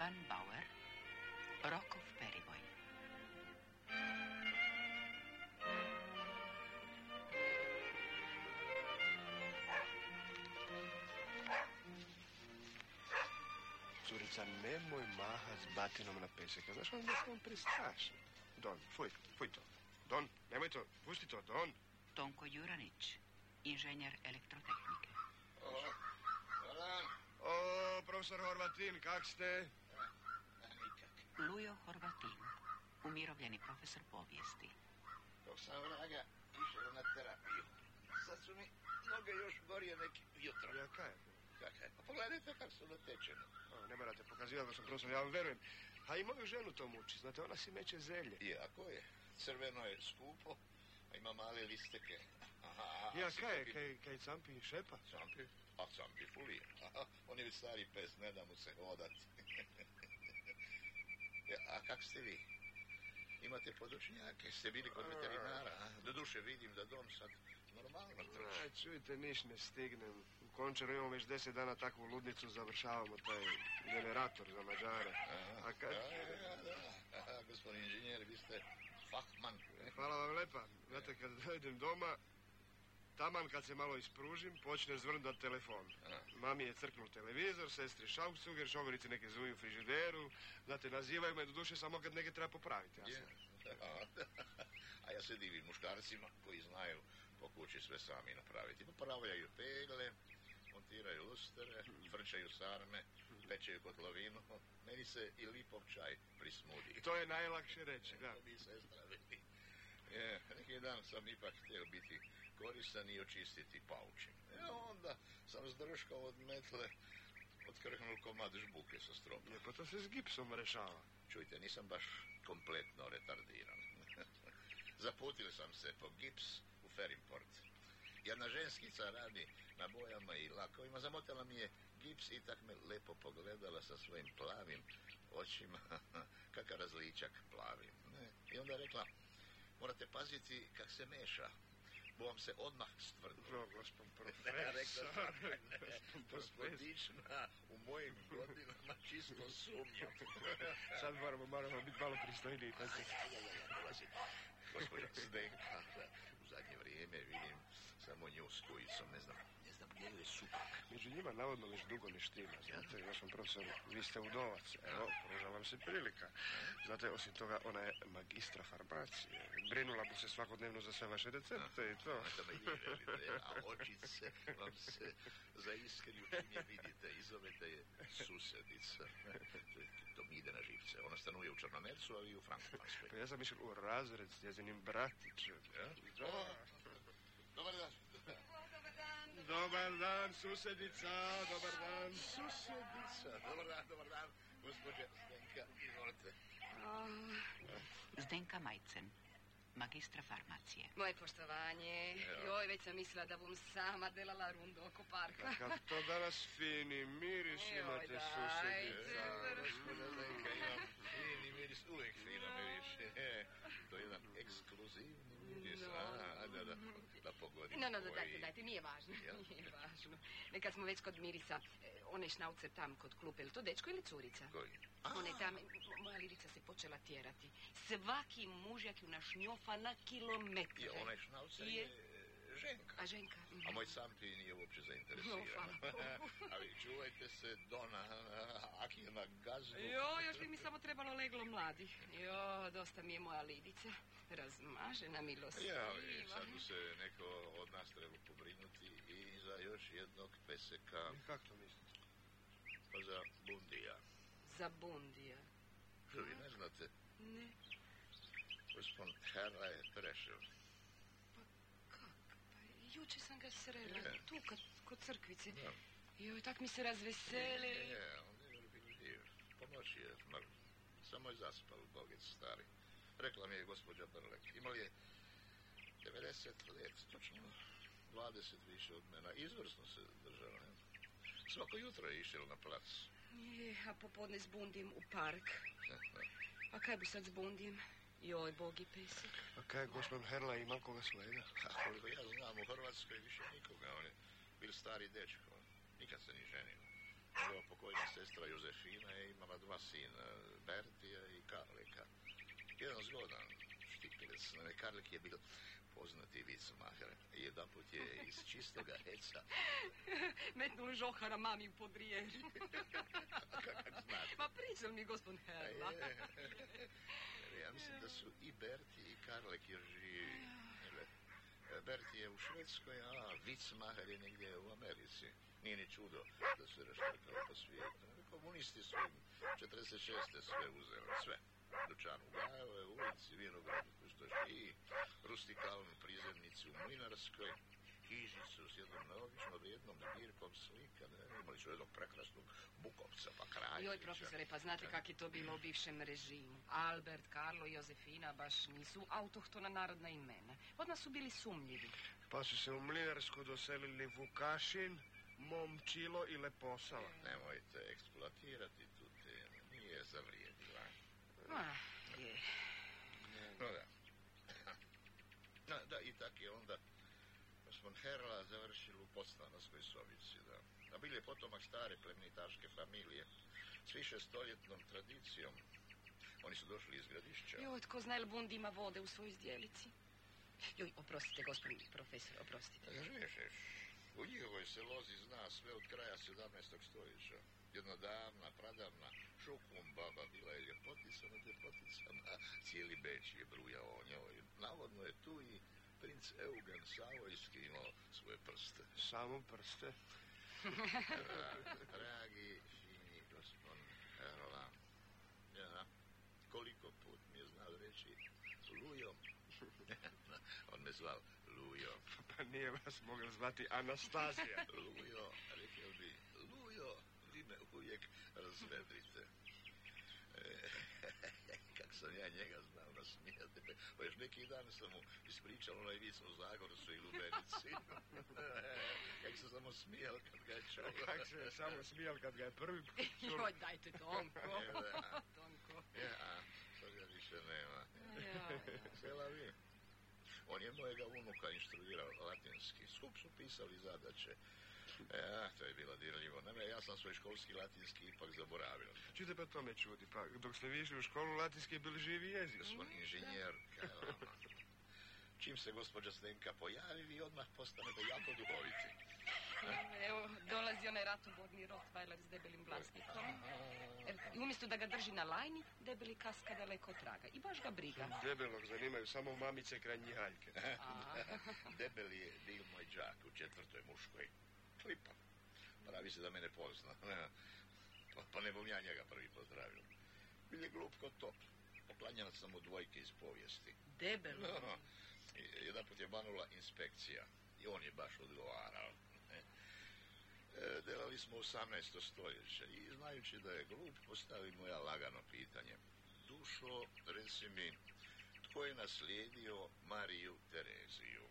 Ivan Bauer, Rokov Perivoj. Curica, nemoj mahat s batinom na peseka. Znaš on da se on prestraši. Don, fuj, fuj to. Don, nemoj to, pusti to, Don. Tonko Juranić, inženjer elektrotehnike. O, profesor Horvatin, kak ste? Lujo Horvatin, umirovljeni profesor povijesti. Dok sam vraga išao na terapiju. Sad su mi noge još gorije neki jutro. Ja kaj? Kakaj? Pa pogledajte kako su natečene. O, ne morate pokazivati da sam profesor, ja vam verujem. A i moju ženu to muči, znate, ona si meće zelje. Iako je. Crveno je skupo, a ima male listeke. Aha, Ja, kaj, kupi- kaj, kaj campi i šepa? Campi? A campi fulije. Aha, on je stari pes, ne da mu se hodat. Ja, a kak ste vi? Imate podočnjake, ste bili kod veterinara, a? Doduše vidim da dom sad normalno trči. Aj, čujte, niš ne stignem. U Končaru imamo već deset dana takvu ludnicu, završavamo taj generator za Mađare. A kad... Da, da, da. Gospodin inženjer, vi ste fahman. Hvala vam lepa. Znate, kad dojdem doma, taman kad se malo ispružim, počne zvrndat telefon. A. Mami je crknul televizor, sestri šaukcuger, šogorici neke zuju frižideru. Znate, nazivaju me, do duše samo kad neke treba popraviti. Ja Je. A, a ja se divim muškarcima koji znaju po kući sve sami napraviti. Popravljaju pegle, montiraju lustere, frčaju sarme, pečeju kotlovinu. Meni se i lipov čaj prismudi. To je najlakše reći, da. Vi sestra veli. Je, neki dan sam ipak htio biti koristan i očistiti paučin. E onda sam s drškom od metle otkrhnul komad žbuke sa stropa. Je, pa to se s gipsom rešava. Čujte, nisam baš kompletno retardiran. Zaputio sam se po gips u Ferimport. Jedna ženskica radi na bojama i lakovima. Zamotala mi je gips i tak me lepo pogledala sa svojim plavim očima. Kakav različak plavi. Ne. I onda je rekla, morate paziti kak se meša. Bo vam se odmah stvrdilo. No, gospod profesor. gospodična, u mojim godinama čisto sumnjam. Sad moramo, moramo biti malo pristojniji. Pa se... Aj, aj, aj, dolazi. Gospođa Zdenka, u zadnje vrijeme vidim samo nju s kojicom, ne znam, je supak. Među njima navodno već dugo ne štima. Znate, još vam profesor, vi ste udovac. Evo, pruža vam se prilika. Znate, osim toga, ona je magistra farmacije. Brinula bi se svakodnevno za sve vaše recepte i to. A očice vam se zaiskriju čim je vidite i zovete je susedica. To, mi ide na živce. Ona stanuje u Črnomercu, a vi u Frankopanskoj. Pa ja sam išao u razred s njezinim bratićem. Da. Dobar dan. Dobar dan. Dobar dan, susedica, dobar dan. Susedica, dobar dan, dobar dan. Gospođa Zdenka, izvolite. Zdenka Majcen, magistra farmacije. Moje poštovanje. Evo. Joj, već sam mislila da bum sama delala rundu oko parka. Kakav to danas fini miris Joj, imate, susedica. Gospođa Zdenka ima fini miris, uvijek fino miriše. E, To je jedan ekskluzivni miris. A, da, da, da pogodim. No, no, no, koji- dajte, dajte, nije važno. Jel? Nije važno. Ne, kad smo već kod mirisa, e, onaj šnaucer tam kod klupe, ili to dečko ili curica? Koji? One tam, moja lirica se počela tjerati. Svaki mužjak ju našňofa na kilometre. Je, onaj šnaucer Je- je ženka. A ženka? mhm. A moj sampi nije uopće zainteresiran. No. Ali čuvajte se, Dona, aki je na gazdu. Jo, još bi mi samo trebalo leglo mladih. Jo, dosta mi je moja lidica. Razmažena milostiva. Ja, i sad bi se neko od nas treba pobrinuti i za još jednog peseka, Kako to mislite? pa za bundija. Za bundija. Što vi ne znate, Ne, gospod Herra je prešao. Juče sam ga srela, Je. tu kod, kod crkvice. Da. Joj, tak mi se razveseli. Je, on je bilo div. Po noći je mrv. Samo je zaspal, bogec stari. Rekla mi je gospođa Brlek. Imali je 90 let, točno 20 više od mena. Izvrsno se držao, ne? Svako jutro je išel na plac. Je, a popodne zbundim u park. A kaj bi sad zbundim? Joj, bogi pesek. A kaj, gospod Herla ima koga svojega? A koliko ja znam, u Hrvatskoj više nikoga. On je bil stari dečko. Nikad se ni ženio. Evo pokojna sestra Jozefina je imala dva sina, Bertija i Karlika. Jedan zgodan štipilec, Karlik je bio poznati vicmaher. Jedan put je iz čistoga heca, Metnuli žohara mami u podrijer. kako znate. Ma pričal mi gospod Herla. Mislim da su i Berti i Karlik još živi. E, Berti je u Švedskoj, a Vicmacher je negdje u Americi. Nije ni čudo da se raštrkao po svijetu. Komunisti su im 46. sve uzeli, sve. Dućan u Gajove, ulici, Vinograd u Kustoši, rustikalnu prizemnici u Mlinarskoj, knjižnicu s jednom neobično vrijednom zbirkom slika, ne, imali su jednog prekrasnog Bukovca, pa Kraljevića. Joj, profesore, pa znate kak je to bilo u bivšem režimu? Albert, Karlo i Jozefina baš nisu autohtona narodna imena. Odmah su bili sumnjivi. Pa su se u Mlinarsku doselili Vukašin, Momčilo i Leposava. Nemojte eksploatirati tu temu, nije zavrijedila. Ah, je. No da. Da, da, i tak je onda gospod Herla završil u podstanarskoj sobici, da. A bil je potomak stare plemenitaške familije s više stoljetnom tradicijom. Oni su došli iz gradišća. Joj, tko zna, Bund ima vode u svojoj zdjelici? Joj, oprostite, gospodin profesor, oprostite. Žeš, u njihovoj se lozi zna sve od kraja 17. stoljeća. Jedna davna, pradavna šukum baba bila je ljepotica nad ljepoticama. Cijeli Beč je brujao o njoj. Navodno je tu i princ Eugen Savojski imao svoje prste. Samo prste. Dra- Dragi, fini gospod Herla. Ja, koliko put mi je znao reći Lujo. On me zvao Lujo. Pa nije vas mogla zvati Anastazija. Lujo, rekao bi, Lujo, vi me uvijek razvedrite. Kak sam ja njega znao nasmijati. Pa još neki dan sam mu ispričal onaj vic o Zagorcu i Lubenici. kak se samo smijal kad ga je čuo. Kak se samo smijal kad ga je prvi put čuo. Joj, dajte Tonko. Da. Tonko. Ja, toga više nema. Ja. Sela vi. On je mojega unuka instruirao latinski. Skup su pisali zadaće. E, to je bilo dirljivo. Naime, ja sam svoj školski latinski ipak zaboravio. Čujte pa to me čudi. Pa dok ste vi išli u školu, latinski je bili živi jezik. Gospod inženjer, kao ono. Čim se gospođa Zdenka pojavi, vi odmah postanete jako duhoviti. Evo, dolazi onaj ratobodni Rottweiler s debelim glasnikom. E, I umjesto da ga drži na lajni, debeli kaska daleko od traga. I baš ga briga. Debelog zanimaju samo mamice kraj njihaljke. A, Debeli je bil moj džak u četvrtoj muškoj. Klipa. Pravi se da mene pozna. Pa, pa ne bom ja njega prvi pozdravio. Bil je glup kod top. Poklanjala sam mu dvojke iz povijesti. debelo. No, jedan put je banula inspekcija i on je baš odgovarao. ne. E, delali smo 18. stoljeće i znajući da je glup postavi mu ja lagano pitanje. Dušo, reci mi, tko je naslijedio Mariju Tereziju?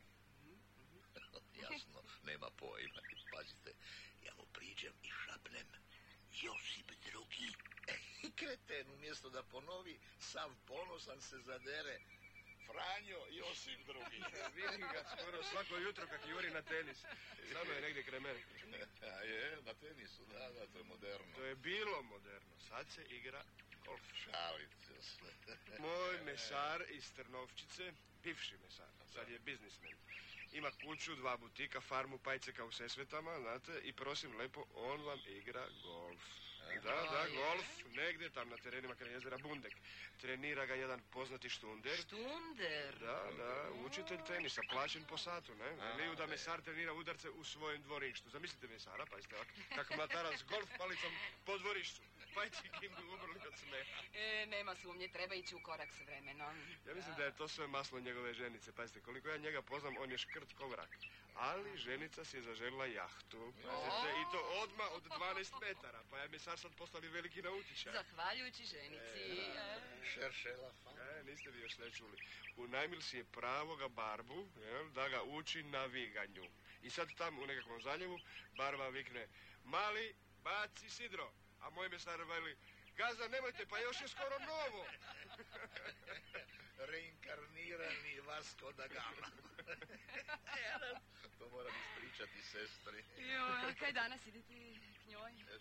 Jasno, nema pojma. Pazite, ja mu priđem i šapnem. Josip drugi. I kreten, umjesto da ponovi, sav ponosan se zadere. Franjo Josip drugi. Vidim ga skoro svako jutro kak juri na tenis. Samo je negdje kraj mene. A je, na tenisu, da, da, to je moderno. To je bilo moderno. Sad se igra golf. Šalite se. Moj mesar iz Trnovčice, bivši mesar, sad je biznismen. Ima kuću, dva butika, farmu pajceka u Sesvetama, znate, i prosim lepo, on vam igra golf. Da, da, golf, negdje tam na terenima kraj jezera Bundek. Trenira ga jedan poznati štunder. Štunder. Da, da, učitelj tenisa, plaćen po satu, ne? Veliju da mesar trenira udarce u svojem dvorištu. Zamislite mesara, pa jeste ovak, kako mlatara s golf palicom po dvorištu. Pajci kim bi umrli od smeha. E, nema sumnje, treba ići u korak s vremenom. Ja mislim da je to sve maslo njegove ženice. Pazite, koliko ja njega poznam, on je škrt ko vrak. Ali ženica si je zaželjela jahtu. Pazite, i to odmah od 12 metara. Pa je mesar sad postali veliki nautičar. Zahvaljujući ženici. E, Šeršela fan. E, niste vi još ne čuli. Unajmil si je pravoga barbu, jel, da ga uči na viganju. I sad tam u nekakvom zaljevu barba vikne, mali, baci sidro. A moj mesar veli, gazda, nemojte, pa još je skoro novo. Reinkarnirani Vasco da Gama. to moram ispričati sestri. Joj, kaj danas idete k njoj? E,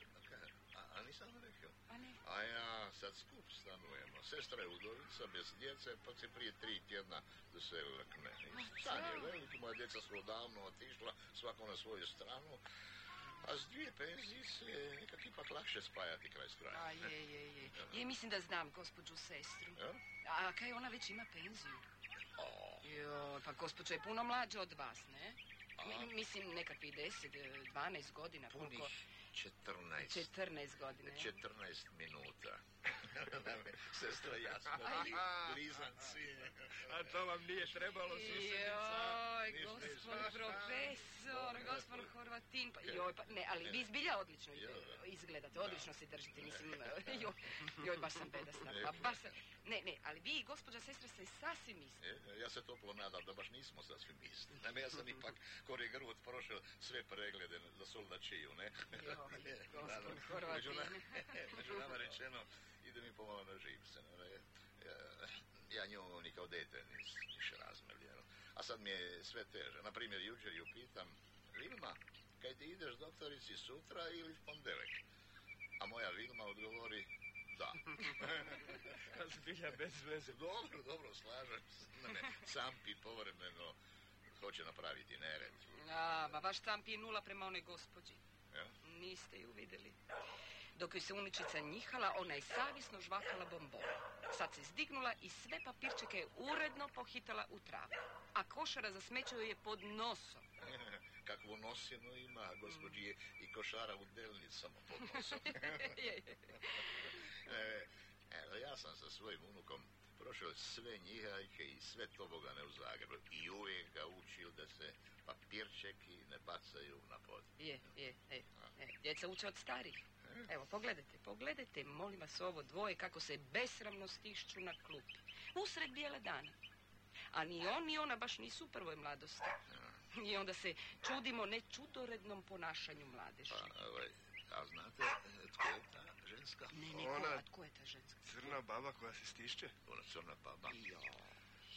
A, a nisam rekao. A ne? A ja sad skup stanujemo. Sestra je udovica, bez djece, pa se prije tri tjedna doselila k meni. Stan je veliki, moja djeca su odavno otišla, svako na svoju stranu. A s dvije penzice je nekak ipak lakše spajati kraj s krajem. A je, je, je. Je, mislim da znam gospođu sestru. Ja? A kaj ona već ima penziju? O, Jo, pa gospođa je puno mlađa od vas, ne? A? Mi- mislim nekakvih 10, eh, 12 godina, punih koliko? 14. 14 godina. je. 14 minuta. Sestra i ja smo bili blizanci. A to vam nije trebalo, Joj, Ništa, gospod profesor, gospod. Horvatin, pa, joj, pa, ne, ali vi zbilja odlično Jo. izgledate, odlično se držite, mislim, joj, joj, baš sam bedasna, pa baš sam, ne, ne, ali vi i gospođa sestra ste sasvim isti. E, Ja se toplo nadam da baš nismo sasvim isti. Naime, ja sam ipak kori grud prošao sve preglede za soldačiju, ne? Joj, gospod Horvatin. među nama rečeno, ide mi pomalo na živce. Ja, ja nju ni kao dete nis, niš razmelio. A sad mi je sve teže. Na primjer, jučer ju pitam, Vilma, kaj ti ideš doktorici sutra ili v pondelek? A moja Vilma odgovori, da. Zbilja bez veze. Dobro, dobro, slažem se. Ne, Campi povremeno hoće napraviti nered. A, ba vaš tamp je nula prema onoj gospođi. Ja? Niste ju vidjeli. Dok joj se uničica njihala, ona je savjesno žvakala bombon. Sad se zdignula i sve papirčeke je uredno pohitala u travu. A košara za smeće je pod nosom. Kakvu nosinu ima, gospođi je i košara u delnicama pod nosom. Je, je. E, evo, ja sam sa svojim unukom prošao sve njihajke i sve tobogane u Zagrebu i uvijek ga učio da se papirčeki ne bacaju na pod. Je, je, je. E, Djeca uče od starih. Evo, pogledajte, pogledajte, molim vas, ovo dvoje kako se besramno stišću na klupi. Usred bijele dana. A ni on ni ona baš nisu u prvoj mladosti. I onda se čudimo nečudorednom ponašanju mladeži. Pa, ovaj, a znate tko je ta ženska? Ne, ne, Ona- ko, tko je ta ženska? Crna baba koja se stišće? Ona crna baba. Jo.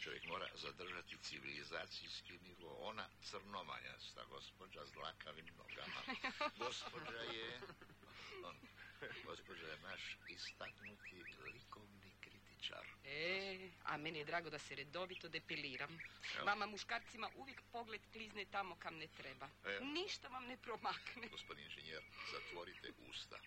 Čovjek mora zadržati civilizacijski nivo. Ona crnomanjasta gospođa s dlakavim nogama. Gospođa je... On, gospođa je naš istaknuti likovni kritičar. E, a meni je drago da se redovito depiliram. Evo. Vama muškarcima uvijek pogled klizne tamo kam ne treba. Evo. Ništa vam ne promakne. Gospodin inženjer, zatvorite usta.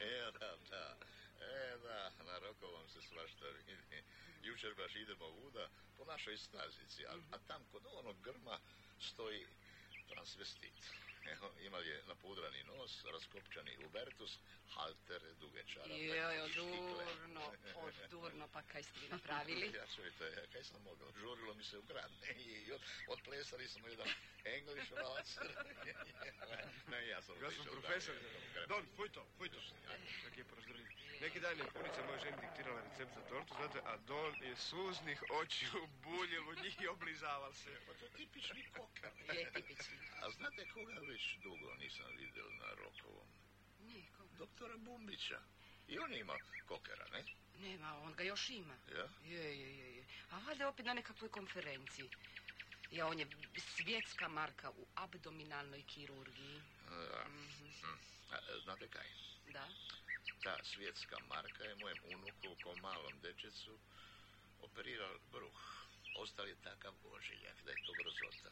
e, da, da. E, da, na rokovom se svašta vidi. Jučer baš idemo vuda po našoj stazici, a, a tam kod onog grma stoji transvestit. Evo, ima je napudrani nos, raskopčani ubertus, haltere, duge čarape Joj, odurno, odurno, pa kaj ste vi napravili? Ja čujte, ja kaj sam mogao? Žurilo mi se u grad. I od, odplesali smo jedan English waltz. ne, ja sam Gospod otišao profesor. Don, fuj to, fuj to. Kak je prozdrljiv. Neki dan je punica moja ženi diktirala recept za tortu, znate, a Don je suznih očiju buljil u njih i oblizaval se. Pa to je tipični koker. Je tipični. A znate koga već dugo nisam vidio na Rokovom? Nije, ko- Doktora Bumbića. I on ima kokera, ne? Nema, on ga još ima. Ja? Je, je, je, je. A valjda opet na nekakvoj konferenciji. Ja, on je svjetska marka u abdominalnoj kirurgiji. Da. Mhm. Hm. A, znate kaj? Da? Ta svjetska marka je mojem unuku ko malom dečecu operirao bruh. Ostao je takav ožiljak da je to grozota.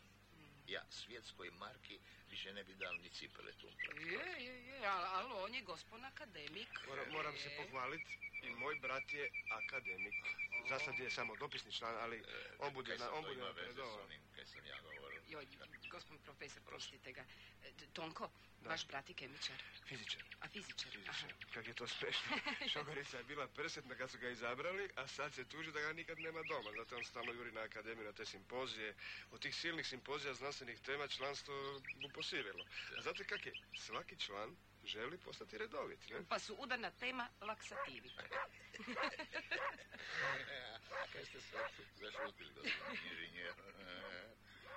Ja svjetskoj marki više ne bi dal ni cipele tumplati. Je, je, je, ali, on je gospon akademik. Moram, moram se E, pohvaliti i moj brat je akademik. Za sad je samo dopisni član, ali on bude, Kaj na, sad on to bude ima veze s napredovao. onim kaj sam ja govorio? Joj, gospon profesor, prostite ga. E, Tonko, Da. vaš brat je kemičar, fizičar. Kak je to smešno. Šogorica je bila presretna kad su ga izabrali, a sad se tuži da ga nikad nema doma. Zato on stalno juri na akademiju, na te simpozije. Od tih silnih simpozija znanstvenih tema članstvo mu posirilo. A znate kak je? Svaki član želi postati redovit, ne? Pa su udarna tema laksativi. Kaj ste se zašutili, gospodin inženjer?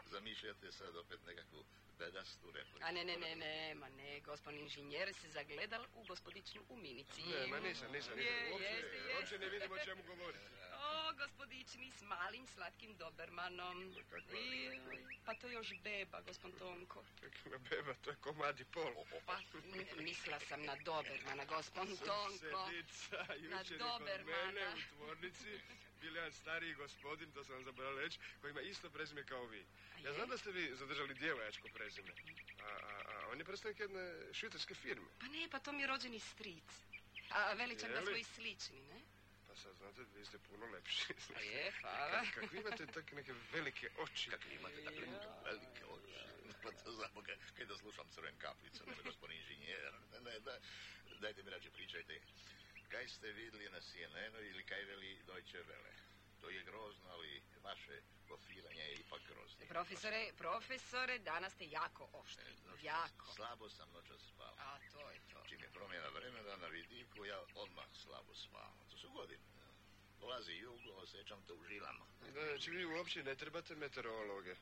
Zamišljate sad opet nekakvu bedastu repliku. A ne, ne, ne, ne, ma ne, gospodin inženjer se zagledal u gospodičnu u minici. Ne, ma nisam, nisam, nisam. Uopće, jeste, jeste. uopće ne vidim o čemu govorite. O, gospodični s malim slatkim dobermanom. Kakva? I, pa to još beba, gospod Tonko. Kakva beba, to je komad i pol. Pa, n- mislila sam na dobermana, gospod Tonko. Jučer je kod Dobermana. mene u tvornici bio jedan stariji gospodin, to sam vam zaboravio reći, koji ima isto prezime kao vi. Ja znam da ste vi zadržali djevojačko prezime, a, a, a on je predstavnik jedne švicarske firme. Pa ne, pa to mi je rođeni stric. A veli čak da smo i slični, ne? Pa sad znate, vi ste puno lepši. A je, hvala. Kako imate tako neke velike oči. Kako imate takve velike oči. Pa to znamo kaj, kaj da slušam crven kaplica, ne gospodin inženjer. Ne, da, dajte mi rađe pričajte. Kaj ste vidjeli na CNN-u ili kaj veli Deutsche Welle? To je grozno, ali vaše profilanje je ipak grozno. Profesore, profesore, danas ste jako oštri. Jako. Slabo sam noćas spao. A, to je to. Čim je promjena vremena na vidiku, ja odmah slabo spavam. To su godine. Dolazi jugo, osjećam to u žilama. Znači, vi uopće ne trebate meteorologe.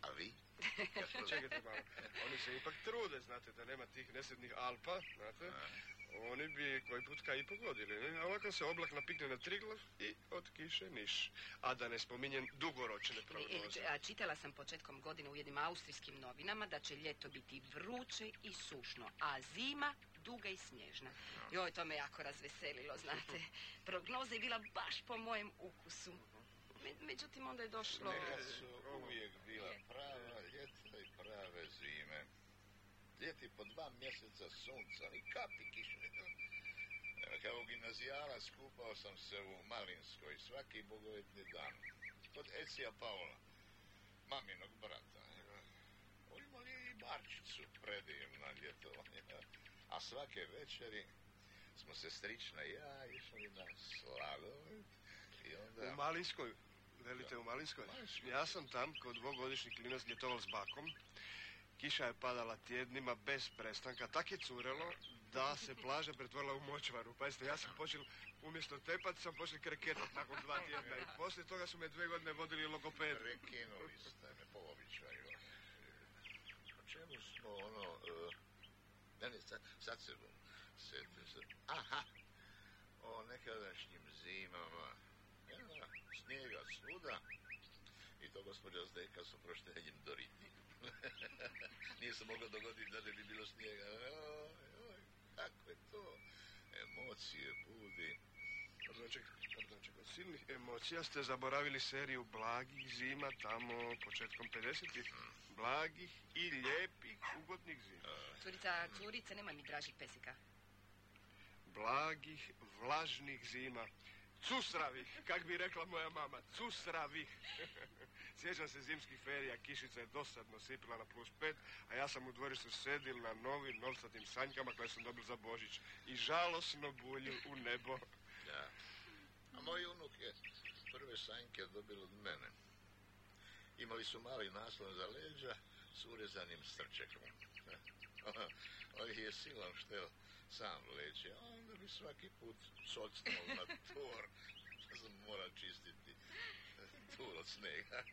A vi? Čekajte malo. Oni se ipak trude, znate, da nema tih nesretnih Alpa, znate. Oni bi koji put kaj i pogodili, ne? A ovako se oblak napikne na Triglav i od kiše niš. A da ne spominjem dugoročne E, prognoze. a Čitala sam početkom godine u jednim austrijskim novinama da će ljeto biti vruće i sušno, a zima duga i snježna. Joj, to me jako razveselilo, znate. Prognoza je bila baš po mojem ukusu. Me- međutim, onda je došlo... Su uvijek bila prava ljeta i prave zime. Ljeti po dva mjeseca sunca, ni kapi kiše. Kao gimnazijala skupao sam se u Malinskoj svaki bogovetni dan. Kod Ecija Paula, maminog brata. On imali i barčicu predivna ljetovanja. A svake večeri smo se strična i ja išli na sladoled i onda... U Malinskoj, velite u Malinskoj? Malinskoj. Ja sam tam kod dvogodišnji klinac ljetovao s bakom. Kiša je padala tjednima bez prestanka. Tak je curelo da se plaža pretvorila u močvaru. Pazite, ja sam počel, umjesto tepat sam počel kreketat nakon dva tjedna. I poslije toga su me dve godine vodili logoped. Prekinuli ste me po običaju. O čemu smo ono... Uh, ne, sad, sad se se. Aha, o nekadašnjim zimama. Ja, snijega svuda. I to gospođa Zdeka s oproštenjem doriti. Nije se moglo dogoditi da ne bi bilo snijega. Oj, oj, kako je to? Emocije budi. Pardon, čekaj, pardon, čekaj. Od silnih emocija ste zaboravili seriju blagih zima tamo početkom 50-ih. Blagih i lijepih, ugodnih zima. Curica, curice, nema mi dražih pesika. blagih, vlažnih zima. Cusravih, kak bi rekla moja mama, cusravih. Sjećam se zimskih ferija, kišica je dosadno sipila na plus pet, a ja sam u dvorištu sedil na novim novcatim sanjkama koje sam dobil za Božić i žalosno bulju u nebo. Da. A moj unuk je prve sanjke dobil od mene. Imali su mali naslon za leđa s urezanim strčekom. On je silom štel sam leće, a onda bi svaki put socnuo na tor. Morao čistiti tur od snega.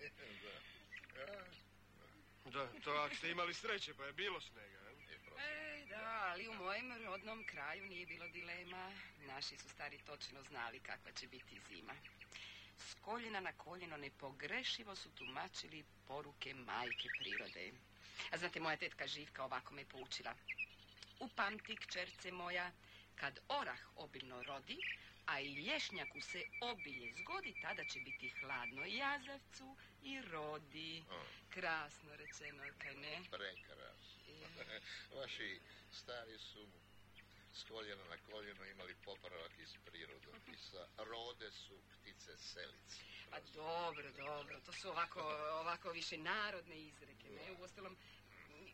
da. To ako ste imali sreće, pa je bilo snega. prošlo. E, da, ali u mojem rodnom kraju nije bilo dilema. Naši su stari točno znali kakva će biti zima. S koljena na koljeno nepogrešivo su tumačili poruke majke prirode. A znate, moja tetka Živka ovako me poučila. Upamti, kćerce moja, kad orah obilno rodi, a i lješnjaku se obilje zgodi, tada će biti hladno i jazavcu i rodi. O, Krasno rečeno, kaj ne? prekrasno. Vaši stari su s koljena na koljeno imali popravak iz prirodopisa. Rode su ptice selice. Pa dobro, dobro, to su ovako, ovako više narodne izreke, ne? Uostalom,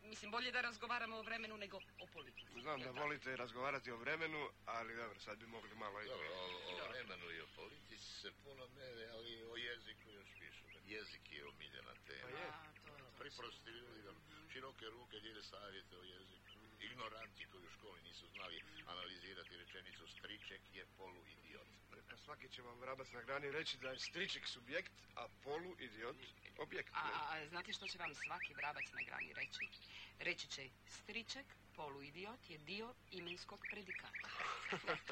mislim, bolje da razgovaramo o vremenu nego o politici. Znam da volite razgovarati o vremenu, ali dobro, sad bi mogli malo i... Dobro, o, o vremenu i o politici se puno ne, ali o jeziku još više. Jezik je omiljena tema. Pa je. A, to, to. Priprosti ljudi široke ruke dijele savjete o jeziku. Ignoranti koji u školi nisu znali analizirati rečenicu striček je poluidiot. A svaki će vam vrabac na grani reći da je striček subjekt, a polu idiot objekt. A, a znate što će vam svaki vrabac na grani reći? Reći će striček, poluidiot je dio imenskog predikata.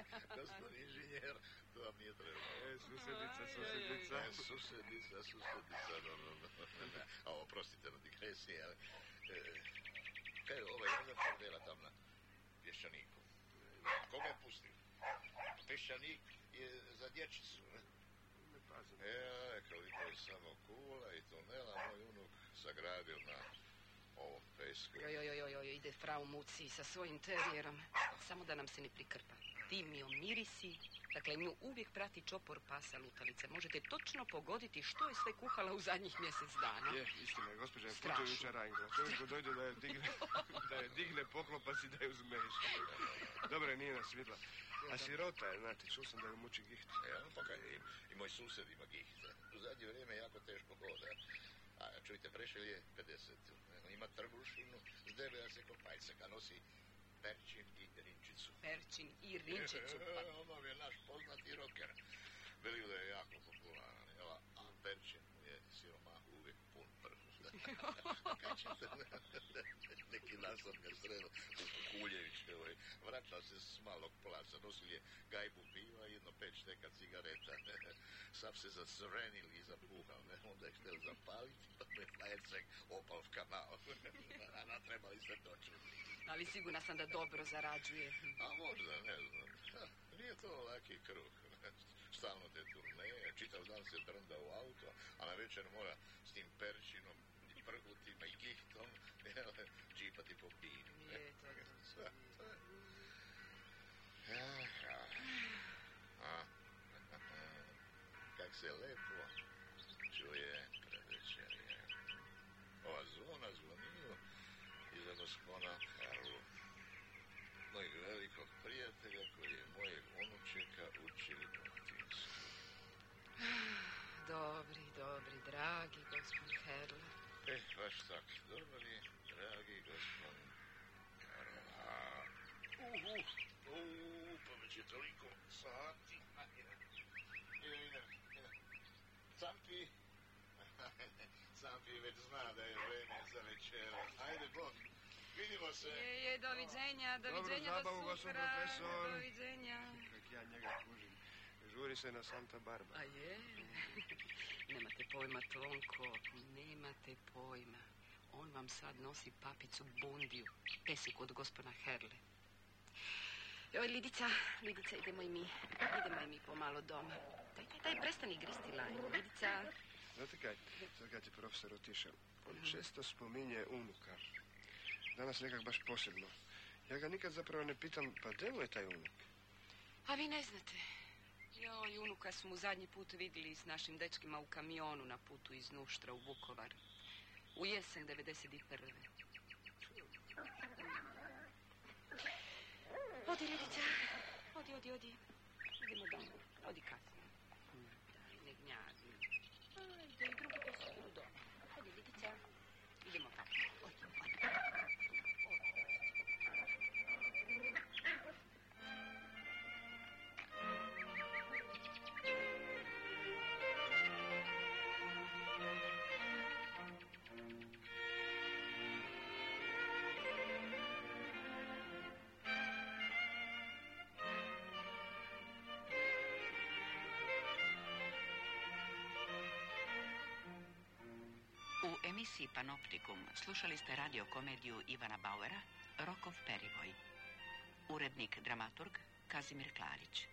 Gospodin inženjer, to vam nije trebalo. E, susedica, susedica. E, susedica, susedica, no, no, no. A oprostite na digresiji, ali... E, kaj, ovaj Jozef dela tam na pješčaniku. Koga je pustio? Pješčanik je za dječicu, ne? Pazim. E, koliko je samo kula i tunela moj unuk sagradio na ovom pesku. Joj, joj, joj, joj, ide frau Muci sa svojim terijerom. Samo da nam se ne prikrpa. Dimio mirisi, dakle nju uvijek prati čopor pasa lutalice. Možete točno pogoditi što je sve kuhala u zadnjih mjesec dana. Je, istina je, gospođa je Strašno. putujuća rangla. Čovjek ko dojde da je digne, da je digne poklopa si da ju zmeši. Dobro, nije nas vidla. A sirota je, znate, čuo sam da ju muči giht. Ja, pa kaj, i, i moj susjed ima gihta. U zadnje vrijeme jako teško hoda. A čujte, prešel je 50. Ima trbušinu, zdeblja se ko pajcek, a nosi perčin i rinčicu. Perčin i rinčicu. Pa, ono je naš poznati rocker. Veli da je jako popularan, jel, a perčin je siromah uvijek pun prh. Kaj ćete, neki dan sam ga sreo u Kukuljevićevoj. Vraćao se s malog placa, nosili je gajbu piva i jedno pet šteka cigareta. Sav se zacrenil i zapuhao, ne? onda je štel zapaliti, pa me fajercek opal v kanal. A natrebali ste to čuti. ali sigurna sam da dobro zarađuje. A možda, ne znam. Nije to laki kruh. Stalno te turneje, čitav dan se drnda u auto, a na večer mora s tim perčinom i prhutima i gihtom džipati po bini. ne? Je to Sve, sve. Ja, ja. A, kak se lepo dragi gospodin Herle. Eh, baš tak, dobri, dragi gospodin. Uh, uh, uh, pa već je toliko sati. A, ide, ide, ide, ide. Campi, Campi već zna da je vreme za večer. Ajde, Bog, vidimo se. Je, je, doviđenja, doviđenja zabavu, do gospodin sutra. profesor. Doviđenja. Kak ja njega kužim. Žuri se na Santa Barbara. A je? Nemate pojma, Tonko, nemate pojma. On vam sad nosi papicu Bundiju, pesik od gospodina Herle. Joj, Lidica, Lidica, idemo i mi. Idemo i mi pomalo doma. Daj, daj, daj, prestani gristi lajnu, Lidica. Znate kaj, sad kad je profesor otišao, on često spominje unuka. Danas nekak baš posebno. Ja ga nikad zapravo ne pitam, pa gdje mu je taj unuk? A vi ne znate. Joj, unuka smo zadnji put vidjeli s našim dečkima u kamionu na putu iz Nuštra u Vukovar. U jesen 91. Odi, Lidica. Odi, odi, odi. Idemo doma. Odi kasnije. Emisiji Panoptikum slušali ste radio komediju Ivana Bauera Rokov Perivoj. Urednik, dramaturg Kazimir Klarić.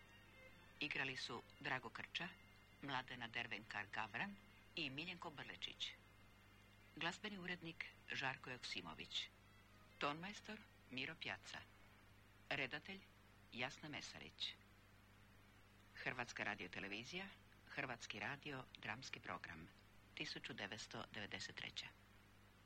Igrali su Drago Krča, Mladena Dervenkar Gavran i Miljenko Brlečić. Glazbeni urednik Žarko Joksimović. Tonmajstor Miro Pjaca. Redatelj Jasna Mesarić. Hrvatska radiotelevizija, Hrvatski radio, dramski program. 1993.